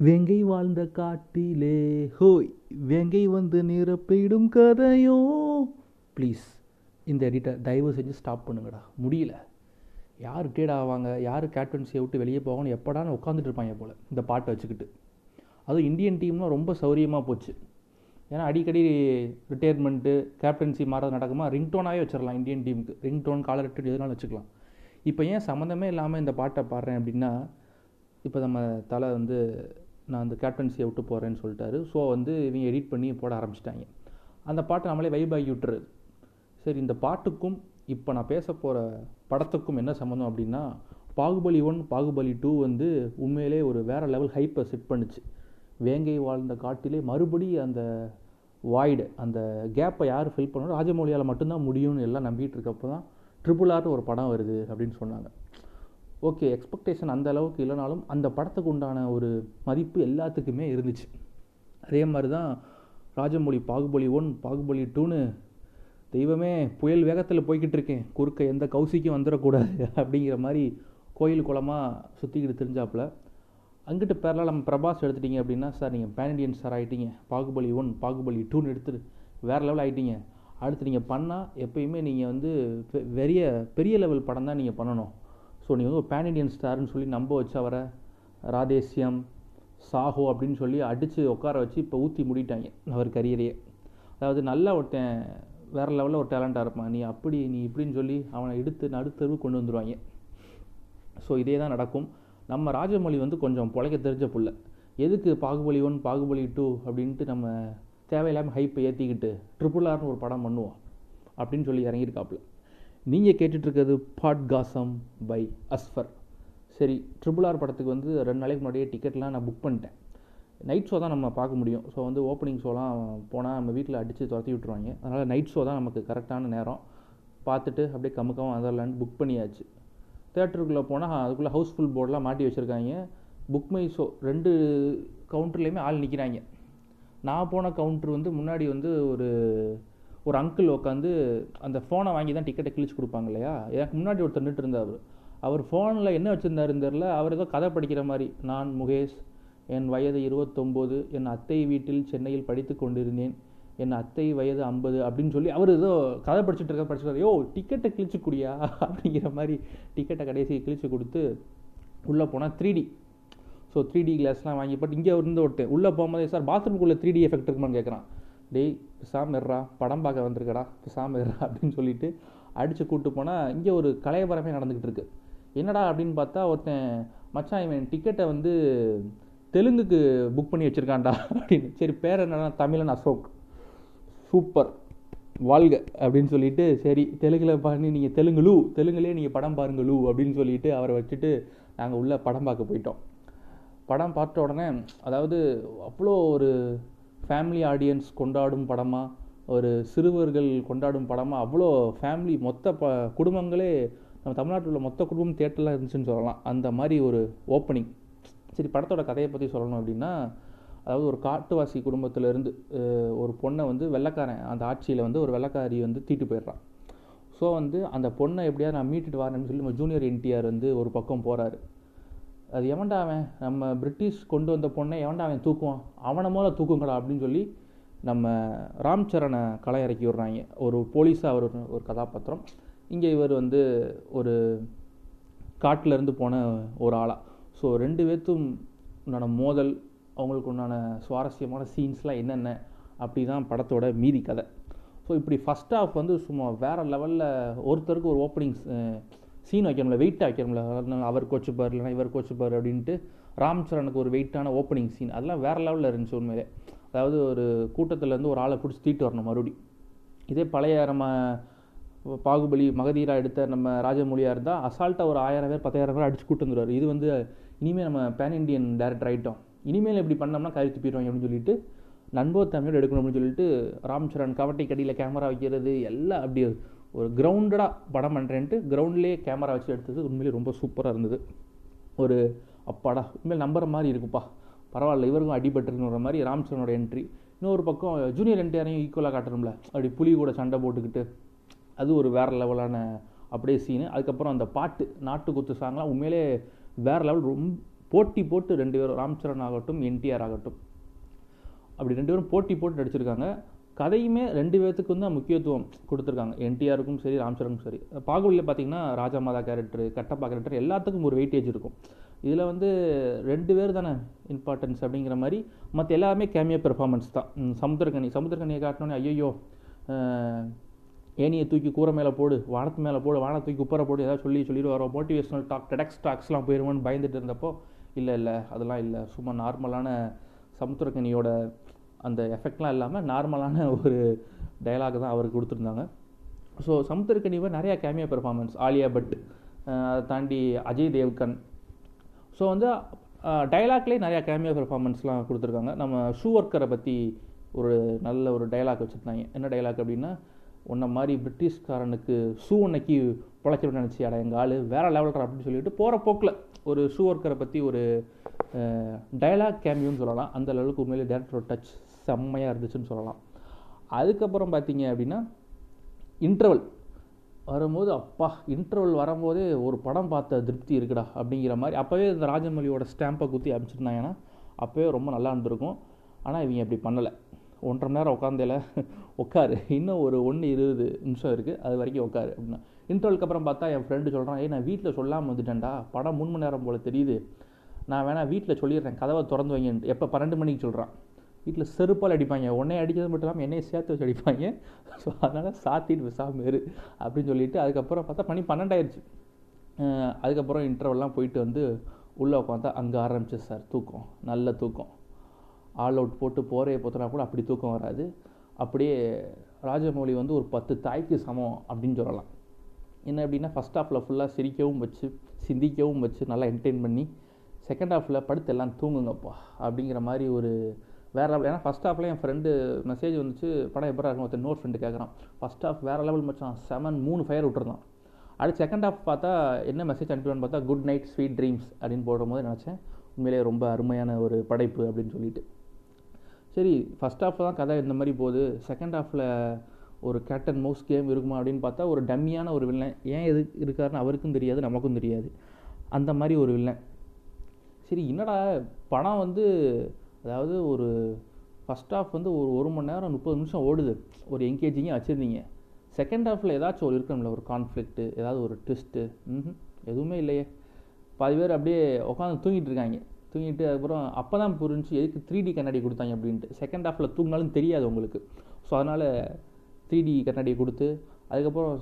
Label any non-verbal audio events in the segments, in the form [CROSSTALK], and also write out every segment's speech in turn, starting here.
வேங்கை வாழ்ந்த காட்டிலே. ஹோய் வேங்கை வந்து நிரப்பிடும் கதையோ? ப்ளீஸ் இந்த எடிட்டர் தயவு செஞ்சு ஸ்டாப் பண்ணுங்கடா. முடியல. யார் ரிட்டையர்ட் ஆவாங்க யார் கேப்டன்சியை விட்டு வெளியே போவாங்கன்னு எப்படான்னு உட்காந்துட்டு இருப்பாங்க போல் இந்த பாட்டை வச்சுக்கிட்டு. அதுவும் இந்தியன் டீம்லாம் ரொம்ப சௌரியமாக போச்சு. ஏன்னா அடிக்கடி ரிட்டையர்மெண்ட்டு கேப்டன்சி மாறது நடக்குமா ரிங்டோனாகவே வச்சிடலாம் இந்தியன் டீமுக்கு ரிங்டோன் காலர் ரெட்டு எதுனாலும் வச்சுக்கலாம். இப்போ ஏன் சம்மந்தமே இல்லாமல் இந்த பாட்டை பாடுறேன் அப்படின்னா இப்போ நம்ம தலை வந்து நான் அந்த கேப்டன்சியை விட்டு போகிறேன்னு சொல்லிட்டாரு. ஸோ வந்து இவங்க எடிட் பண்ணி போட ஆரம்பிச்சிட்டாங்க. அந்த பாட்டை நம்மளே வைப் ஆகி விட்டுறது சரி இந்த பாட்டுக்கும் இப்போ நான் பேச போகிற படத்துக்கும் என்ன சம்மந்தம் அப்படின்னா பாகுபலி ஒன் பாகுபலி டூ வந்து உண்மையிலே ஒரு வேறு லெவல் ஹைப்பை செட் பண்ணுச்சு. வேங்கை வாழ்ந்த காட்டிலே மறுபடி அந்த வாய்டு அந்த கேப்பை யார் ஃபில் பண்ணணும் ராஜமௌலியால் மட்டும்தான் முடியும்னு எல்லாம் நம்பிகிட்டு இருக்கப்போ தான் ட்ரிபிள் ஆர்னு ஒரு படம் வருது அப்படின்னு சொன்னாங்க. ஓகே எக்ஸ்பெக்டேஷன் அந்த அளவுக்கு இல்லைனாலும் அந்த படத்துக்கு உண்டான ஒரு மதிப்பு எல்லாத்துக்குமே இருந்துச்சு. அதே மாதிரி தான் ராஜமொழி பாகுபலி ஒன் பாகுபலி டூன்னு தெய்வமே புயல் வேகத்தில் போய்கிட்டு இருக்கேன். குறுக்க எந்த கௌசிக்கும் வந்துடக்கூடாது [LAUGHS] அப்படிங்கிற மாதிரி கோயில் குளமாக சுற்றிக்கிட்டு தெரிஞ்சாப்புல. அங்கிட்டு பேரில் நம்ம பிரபாஸ் எடுத்துட்டீங்க அப்படின்னா சார் நீங்கள் பேன் இண்டியன் சார் ஆகிட்டீங்க பாகுபலி ஒன் பாகுபலி டூன்னு எடுத்துட்டு வேறு லெவல் ஆகிட்டீங்க அடுத்து நீங்கள் பண்ணால் எப்பயுமே நீங்கள் வந்து பெரிய பெரிய லெவல் படம் தான் நீங்கள் பண்ணணும். ஸோ நீ வந்து ஒரு பேன் இண்டியன் ஸ்டார்னு சொல்லி நம்ப வச்சு அவரை ராதேசியம் சாஹோ அப்படின்னு சொல்லி அடித்து உட்கார வச்சு இப்போ ஊற்றி முடிட்டாங்க அவர் கரியரையே அதாவது நல்லா ஒருத்தன் வேறு லெவலில் ஒரு டேலண்ட்டாக இருப்பான். நீ அப்படி நீ இப்படின்னு சொல்லி அவனை எடுத்து நடுத்தருவு கொண்டு வந்துடுவாங்க ஸோ இதே தான் நடக்கும். நம்ம ராஜமொழி வந்து கொஞ்சம் பிழைக்க தெரிஞ்ச புள்ள. எதுக்கு பாகுபலி ஒன் பாகுபலி டூ அப்படின்ட்டு நம்ம தேவையில்லாமல் ஹைப்பை ஏற்றிக்கிட்டு ட்ரிபிள் ஆர்னு ஒரு படம் பண்ணுவோம் அப்படின்னு சொல்லி இறங்கியிருக்காப்புல. நீங்கள் கேட்டுட்ருக்கிறது பாட்காசம் பை அஸ்ஃபர் சரி ட்ரிபிள் ஆர் படத்துக்கு வந்து ரெண்டு நாளைக்கு முன்னாடியே டிக்கெட்லாம் நான் புக் பண்ணிட்டேன். நைட் ஷோ தான் நம்ம பார்க்க முடியும். ஸோ வந்து ஓப்பனிங் ஷோலாம் போனால் நம்ம வீட்டில் அடித்து துரத்தி விட்ருவாங்க அதனால் நைட் ஷோ தான் நமக்கு கரெக்டான நேரம். பார்த்துட்டு அப்படியே கமுக்கம் அதர்லான்னு புக் பண்ணியாச்சு. தேட்டருக்குள்ளே போனால் அதுக்குள்ளே ஹவுஸ்ஃபுல் போர்டெலாம் மாட்டி வச்சுருக்காங்க. புக் மை ஷோ ரெண்டு கவுண்டர்லேயுமே ஆள் நிற்கிறாங்க நான் போன கவுண்டர் வந்து முன்னாடி வந்து ஒரு ஒரு அங்கிள் உட்காந்து அந்த ஃபோனை வாங்கி தான் டிக்கெட்டை கிழிச்சு கொடுப்பாங்க இல்லையா? எனக்கு முன்னாடி ஒருத்தர் நின்று இருந்தார். அவர் அவர் ஃபோனில் என்ன வச்சுருந்தாருன்னு தெரில அவர் ஏதோ கதை படிக்கிற மாதிரி நான் முகேஷ் என் வயது இருபத்தொம்போது என் அத்தை வீட்டில் சென்னையில் படித்து கொண்டிருந்தேன். என் அத்தை வயது ஐம்பது அப்படின்னு சொல்லி அவர் ஏதோ கதை படிச்சுட்டு இருக்க படிச்சுட்டு யோ டிக்கெட்டை கிழிச்சு குடியா? [LAUGHS] அப்படிங்கிற மாதிரி டிக்கெட்டை கடைசி கிழிச்சு கொடுத்து உள்ளே போனால் three D so three D கிளாஸ்லாம் வாங்கி பட் இங்கே இருந்து ஒருத்தன் உள்ளே போகும்போதே சார் பாத்ரூம்குள்ளே த்ரீ டி எஃபெக்ட் இருக்குமான்னு கேட்குறான் டேய் பிசாம இருறா படம் பார்க்க வந்திருக்கடா பிசாம இருறா அப்படின்னு சொல்லிட்டு அடித்து கூப்பிட்டு போனால் இங்கே ஒரு கலையபரமே நடந்துக்கிட்டு இருக்கு. என்னடா அப்படின்னு பார்த்தா ஒருத்தன் மச்சான் இவன் டிக்கெட்டை வந்து தெலுங்குக்கு புக் பண்ணி வச்சுருக்கான்டா அப்படின்னு. சரி பேர் என்னன்னா தமிழன் அசோக். சூப்பர். வாழ்க அப்படின்னு சொல்லிட்டு சரி தெலுங்கில் பண்ணி நீங்கள் தெலுங்குலு தெலுங்குலேயே நீங்கள் படம் பாருங்களு அப்படின்னு சொல்லிட்டு அவரை வச்சுட்டு நாங்கள் உள்ளே படம் பார்க்க போயிட்டோம். படம் பார்த்த உடனே அதாவது அவ்வளோ ஒரு ஃபேமிலி ஆடியன்ஸ் கொண்டாடும் படமாக ஒரு சிறுவர்கள் கொண்டாடும் படமாக அவ்வளோ ஃபேமிலி மொத்த ப குடும்பங்களே நம்ம தமிழ்நாட்டில் உள்ள மொத்த குடும்பம் தேட்டரில் இருந்துச்சுன்னு சொல்லலாம். அந்த மாதிரி ஒரு ஓப்பனிங் சரி படத்தோட கதையை பற்றி சொல்லணும் அப்படின்னா அதாவது ஒரு காட்டுவாசி குடும்பத்திலேருந்து ஒரு பொண்ணை வந்து வெள்ளக்காரன் அந்த ஆட்சியில் வந்து ஒரு வெள்ளக்காரி வந்து தீட்டு போயிடுறான். ஸோ வந்து அந்த பொண்ணை எப்படியாவது நான் மீட்டுட்டு வரேன்னு சொல்லி நம்ம ஜூனியர் என்டிஆர் வந்து ஒரு பக்கம் போகிறாரு அது எவன்டா அவன் நம்ம பிரிட்டிஷ் கொண்டு வந்த பொண்ணை எவன்டா அவன் தூக்குவான்? அவனை மூல தூக்குங்கடா அப்படின்னு சொல்லி நம்ம ராம் சரணை களை இறக்கி விடுறாங்க. ஒரு போலீஸாக அவர் ஒரு கதாபாத்திரம். இங்கே இவர் வந்து ஒரு காட்டிலேருந்து போன ஒரு ஆளாக ஸோ ரெண்டு பேர்த்தும் உண்டான மோதல் அவங்களுக்கு உண்டான சுவாரஸ்யமான சீன்ஸ்லாம் என்னென்ன அப்படி தான் படத்தோட மீதி கதை. ஸோ இப்படி ஃபஸ்ட் ஆஃப் வந்து சும்மா வேறு லெவலில் ஒருத்தருக்கு ஒரு ஓப்பனிங்ஸ் சீன் வைக்கணும்ல வெயிட்டாக வைக்கணும்ல அவர் கோச்சுப்பார் இல்லைனா இவர் கோச்சுப்பார் அப்படின்ட்டு ராம் சரணுக்கு ஒரு வெயிட்டான ஓப்பனிங் சீன் அதெல்லாம் வேறு லெவலில் இருந்துச்சு உண்மையிலே. அதாவது ஒரு கூட்டத்துலேருந்து ஒரு ஆளை பிடிச்சி தீட்டு வரணும் மறுபடி. இதே பழைய நம்ம பாகுபலி மகதீரா எடுத்த நம்ம ராஜமொழியாக இருந்தால் அசால்ட்டாக ஒரு ஆயிரம் பேர் பத்தாயிரம் பேர் அடிச்சு கூட்டு வந்துடுவார் இது வந்து இனிமேல் நம்ம பேன் இண்டியன் டேரக்டர் ஆகிட்டோம் இனிமேல் இப்படி பண்ணோம்னா கை துப்பிடுவாங்க அப்படின்னு சொல்லிட்டு நண்போ தமிழோடு எடுக்கணும் அப்படின்னு சொல்லிட்டு ராம் சரண் கவட்டை கடியில் கேமரா வைக்கிறது எல்லாம் அப்படி ஒரு கிரவுண்டடாக படம் பண்ணுறேன்ட்டு கிரவுண்ட்லேயே கேமரா வச்சு எடுத்தது உண்மையிலே ரொம்ப சூப்பராக இருந்தது. ஒரு அப்பாடா உண்மையில் நம்புற மாதிரி இருக்குப்பா. பரவாயில்ல இவருக்கும் அடிபட்டுருங்கிற மாதிரி ராம்சரனோட என்ட்ரி இன்னொரு பக்கம் ஜூனியர் என்டிஆரையும் ஈக்குவலாக காட்டணும்ல. அப்படி புலி கூட சண்டை போட்டுக்கிட்டு அது ஒரு வேறு லெவலான அப்படியே சீனு அதுக்கப்புறம் அந்த பாட்டு நாட்டுக்குத்து சாங்லாம் உண்மையிலே வேறு லெவல் ரொம்ப போட்டி போட்டு ரெண்டு பேரும் ராம்சரண் ஆகட்டும் என்டிஆர் ஆகட்டும். அப்படி ரெண்டு பேரும் போட்டி போட்டு நடிச்சிருக்காங்க. கதையுமே ரெண்டு பேர்த்துக்கு வந்து முக்கியத்துவம் கொடுத்துருக்காங்க. என்டிஆருக்கும் சரி ராம்சரனுக்கும் சரி. பாகுபலியில் பார்த்தீங்கன்னா ராஜா மாதா கேரக்டர் கட்டப்பா கேரக்டர் எல்லாத்துக்கும் ஒரு வெயிட்டேஜ் இருக்கும். இதில் வந்து ரெண்டு பேர் தானே இம்பார்ட்டன்ஸ் அப்படிங்கிற மாதிரி மற்ற எல்லாமே கேமியோ பெர்ஃபார்மன்ஸ் தான். சமுத்திரக்கணி சமுத்திரக்கனி. சமுத்திரக்கனியை காட்டினோன்னே ஐயோ ஏனியை தூக்கி கூரை மேலே போடு வானத்து மேலே போடு வானத்தை தூக்கி குப்பரை போடு ஏதாவது சொல்லி சொல்லிட்டு வரோம் மோட்டிவேஷனல் டாக் டெடக்ஸ் டாக்ஸ்லாம் போயிடுவோன்னு பயந்துட்டு இருந்தப்போ இல்லை இல்லை அதெல்லாம் இல்லை. சும்மா நார்மலான சமுத்திரக்கனியோட அந்த எஃபெக்ட்லாம் இல்லாமல் நார்மலான ஒரு டயலாக் தான் அவருக்கு கொடுத்துருந்தாங்க. ஸோ சமுத்திரக்கனிவை நிறையா கேமியோ பெர்ஃபார்மன்ஸ் ஆலியா பட் அதை தாண்டி அஜய் தேவ்கன். ஸோ வந்து டைலாக்லேயே நிறையா கேமியோ பெர்ஃபார்மன்ஸ்லாம் கொடுத்துருக்காங்க. நம்ம ஷூ ஒர்க்கரை பற்றி ஒரு நல்ல ஒரு டைலாக் வச்சுருந்தாங்க. என்ன டைலாக் அப்படின்னா உன்ன மாதிரி பிரிட்டிஷ்காரனுக்கு ஷூ அன்னைக்கு பிழைக்கணும்னு நினச்சி அட எங்கள் ஆள் வேறு லெவல்ற அப்படின்னு சொல்லிட்டு போகிற போக்கில் ஒரு ஷூ ஒர்க்கரை பற்றி ஒரு டைலாக் கேமியோன்னு சொல்லலாம். அந்த லெவலுக்கு உண்மையிலே டேரக்டரோட டச் செம்மையாக இருந்துச்சுன்னு சொல்லலாம். அதுக்கப்புறம் பார்த்தீங்க அப்படின்னா இன்டர்வல் வரும்போது அப்பா இன்டர்வல் வரும்போதே ஒரு படம் பார்த்த திருப்தி இருக்குடா அப்படிங்கிற மாதிரி. அப்போவே இந்த ராஜமொழியோட ஸ்டாம்பை குத்தி அனுப்பிச்சிருந்தாங்கன்னா அப்போவே ரொம்ப நல்லா இருந்திருக்கும். ஆனால் இவங்க அப்படி பண்ணலை. ஒன்றரை மணி நேரம் உட்காந்தேல உட்காரு இன்னும் ஒரு ஒன்று இருபது நிமிஷம் இருக்குது அது வரைக்கும் உட்காரு அப்படின்னா. இன்டர்வலுக்கு அப்புறம் பார்த்தா என் ஃப்ரெண்டு சொல்கிறான் ஏய் நான் வீட்டில் சொல்லாமல் வந்துட்டேன்டா. படம் மூணு மணி நேரம் போல் தெரியுது. நான் வேணால் வீட்டில் சொல்லிடுறேன். கதவை திறந்து வைங்கன்ட்டு. எப்போ பன்னெண்டு மணிக்கு சொல்கிறான் வீட்டில் செருப்பால் அடிப்பாங்க. உன்னை அடித்தது மட்டும் இல்லாமல் என்னையை சேர்த்து வச்சு அடிப்பாங்க. ஸோ அதனால் சாத்திட்டு விசாமல் இரு அப்படின்னு சொல்லிட்டு அதுக்கப்புறம் பார்த்தா மணி பன்னெண்டாயிருச்சு. அதுக்கப்புறம் இன்டர்வெல்லாம் போயிட்டு வந்து உள்ளே உட்காந்தா அங்கே ஆரம்பிச்சு சார் தூக்கம். நல்ல தூக்கம். ஆல் அவுட் போட்டு போரையை போத்துனா கூட அப்படி தூக்கம் வராது. அப்படியே ராஜமௌலி வந்து ஒரு பத்து தாய்க்கு சமம் அப்படின்னு சொல்லலாம். என்ன அப்படின்னா ஃபஸ்ட் ஹாஃபில் ஃபுல்லாக சிரிக்கவும் வச்சு சிந்திக்கவும் வச்சு நல்லா என்டர்டெயின் பண்ணி செகண்ட் ஹாஃபில் படுத்து எல்லாம் தூங்குங்கப்பா அப்படிங்கிற மாதிரி ஒரு வேறு லெவல் ஏன்னா ஃபஸ்ட் ஹாஃபில் என் ஃப்ரெண்டு மெசேஜ் வந்துச்சு படம் எப்படா இருக்கும்? ஒருத்தர் நோட் ஃப்ரெண்டு கேட்குறான் ஃபஸ்ட் ஹாஃப் வேறு லெவல் மச்சான் செவன் மூணு ஃபயர் விட்டுருந்தான். அடுத்து செகண்ட் ஹாஃப் பார்த்தா என்ன மெசேஜ் அனுப்பிடுவான்னு பார்த்தா குட் நைட் ஸ்வீட் ட்ரீம்ஸ் அப்படின்னு போடும்போது நினச்சேன். உண்மையிலேயே ரொம்ப அருமையான ஒரு படைப்பு அப்படின்னு சொல்லிட்டு. சரி ஃபஸ்ட் ஹாஃபில் தான் கதை இந்த மாதிரி போகுது. செகண்ட் ஹாஃபில் ஒரு கேப்டன் மவுஸ் கேம் இருக்குமா அப்படின்னு பார்த்தா ஒரு டம்மியான ஒரு வில்லன் ஏன் எது இருக்காருன்னு அவருக்கும் தெரியாது நமக்கும் தெரியாது. அந்த மாதிரி ஒரு வில்லன் சரி என்னடா படம் வந்து அதாவது ஒரு ஃபஸ்ட் ஆஃப் வந்து ஒரு ஒரு மணி நேரம் முப்பது நிமிஷம் ஓடுது. ஒரு என்கேஜிங்காக வச்சுருந்தீங்க. செகண்ட் ஹாஃபில் ஏதாச்சும் ஒரு இருக்கணும்ல ஒரு கான்ஃப்ளிக்ட்டு ஏதாவது ஒரு ட்விஸ்ட்டு ம் எதுவுமே இல்லையே. பாதி பேர் அப்படியே உட்காந்து தூங்கிட்டு இருக்காங்க. தூங்கிட்டு அதுக்கப்புறம் அப்போ தான் புரிஞ்சு எதுக்கு த்ரீ டி கண்ணாடி கொடுத்தாங்க அப்படின்ட்டு. செகண்ட் ஹாஃபில் தூங்கினாலும் தெரியாது உங்களுக்கு. ஸோ அதனால் த்ரீ டி கண்ணாடியை கொடுத்து அதுக்கப்புறம்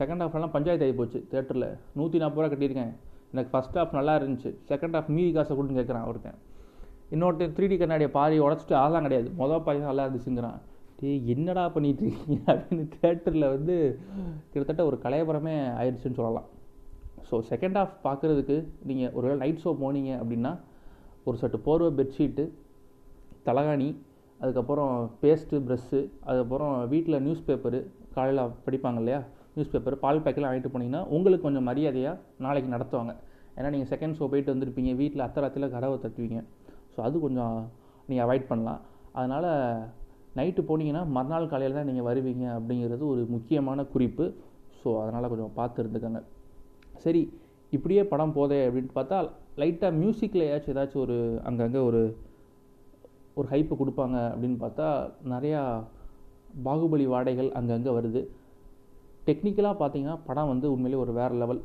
செகண்ட் ஹாஃப்லாம் பஞ்சாயத்து ஆகி போச்சு தேட்டரில் நூற்றி நாற்பது ரூபா கட்டியிருக்கேன் எனக்கு ஃபஸ்ட் ஹாஃப் நல்லா இருந்துச்சு. செகண்ட் ஹாஃப் மீதி காசை கொடுன்னு கேட்குறான் ஒருத்தன். இன்னொரு த்ரீ டி கண்ணாடியை பாதி உடச்சிட்டு அதெல்லாம் கிடையாது. மொதல் பாதி நல்லா இருந்துச்சுங்கிறான். டே என்னடா பண்ணிட்டு இருக்கீங்க? [LAUGHS] அப்படின்னு தேட்டரில் வந்து கிட்டத்தட்ட ஒரு கலையபுரமே ஆயிடுச்சுன்னு சொல்லலாம். ஸோ செகண்ட் ஹாஃப் பார்க்குறதுக்கு நீங்கள் ஒரு நைட் ஷோ போனீங்க அப்படின்னா ஒரு சட்டு போர்வை பெட்ஷீட்டு தலகாணி அதுக்கப்புறம் பேஸ்ட்டு ப்ரெஷ்ஷு அதுக்கப்புறம் வீட்டில் நியூஸ் பேப்பரு காலையில் படிப்பாங்க இல்லையா? நியூஸ் பேப்பர் பால் பேக்கெல்லாம் வாங்கிட்டு போனீங்கன்னா உங்களுக்கு கொஞ்சம் மரியாதையாக நாளைக்கு நடத்துவாங்க. ஏன்னா நீங்கள் செகண்ட் ஷோ போயிட்டு வந்திருப்பீங்க. வீட்டில் அத்தராத்தில் கதவை தட்டுவீங்க. ஸோ அது கொஞ்சம் நீங்கள் அவாய்ட் பண்ணலாம். அதனால் நைட்டு போனீங்கன்னா மறுநாள் காலையில் தான் நீங்கள் வருவீங்க அப்படிங்கிறது ஒரு முக்கியமான குறிப்பு. ஸோ அதனால் கொஞ்சம் பார்த்துருந்துக்கோங்க சரி இப்படியே படம் போதே அப்படின்ட்டு பார்த்தா லைட்டாக மியூசிக்கில் ஏதாச்சும் ஏதாச்சும் ஒரு அங்கங்கே ஒரு ஒரு ஹைப்பு கொடுப்பாங்க அப்படின்னு பார்த்தா நிறையா பாகுபலி வாடைகள் அங்கங்கே வருது. டெக்னிக்கலாக பார்த்தீங்கன்னா படம் வந்து உண்மையிலே ஒரு வேறு லெவல்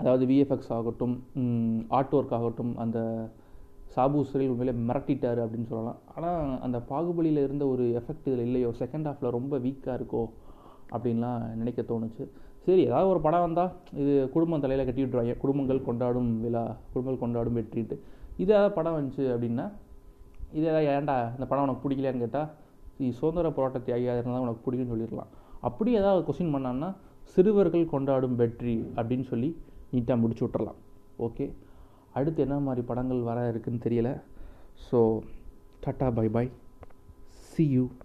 அதாவது விஎஃப்எக்ஸ் ஆகட்டும் ஆர்ட் ஒர்க் ஆகட்டும் அந்த சாபு சிறையில் உண்மையிலே மிரட்டிட்டார் அப்படின்னு சொல்லலாம். ஆனால் அந்த பாகுபலியில் இருந்த ஒரு எஃபெக்ட் இதில் இல்லையோ? செகண்ட் ஹாஃபில் ரொம்ப வீக்காக இருக்கோ? அப்படின்லாம் நினைக்க தோணுச்சு. சரி ஏதாவது ஒரு படம் வந்தால் இது குடும்பம் தலையில் கட்டி விட்ருவாங்க குடும்பங்கள் கொண்டாடும் விழா குடும்பங்கள் கொண்டாடும் வெற்றிட்டு இது ஏதாவது படம் வந்துச்சு அப்படின்னா இது ஏதாவது ஏன்டா இந்த படம் உனக்கு பிடிக்கலையான்னு கேட்டால் நீ சுதந்திர போராட்ட தியாகியாக இருந்தால் உனக்கு பிடிக்கும்னு சொல்லிடலாம். அப்படி ஏதாவது கொஸ்டின் பண்ணான்னா சிறுவர்கள் கொண்டாடும் வெற்றி அப்படின்னு சொல்லி நீட்டாக முடிச்சு விட்றலாம் ஓகே அடுத்து என்ன மாதிரி படங்கள் வர இருக்குன்னு தெரியல. So tata bye bye see you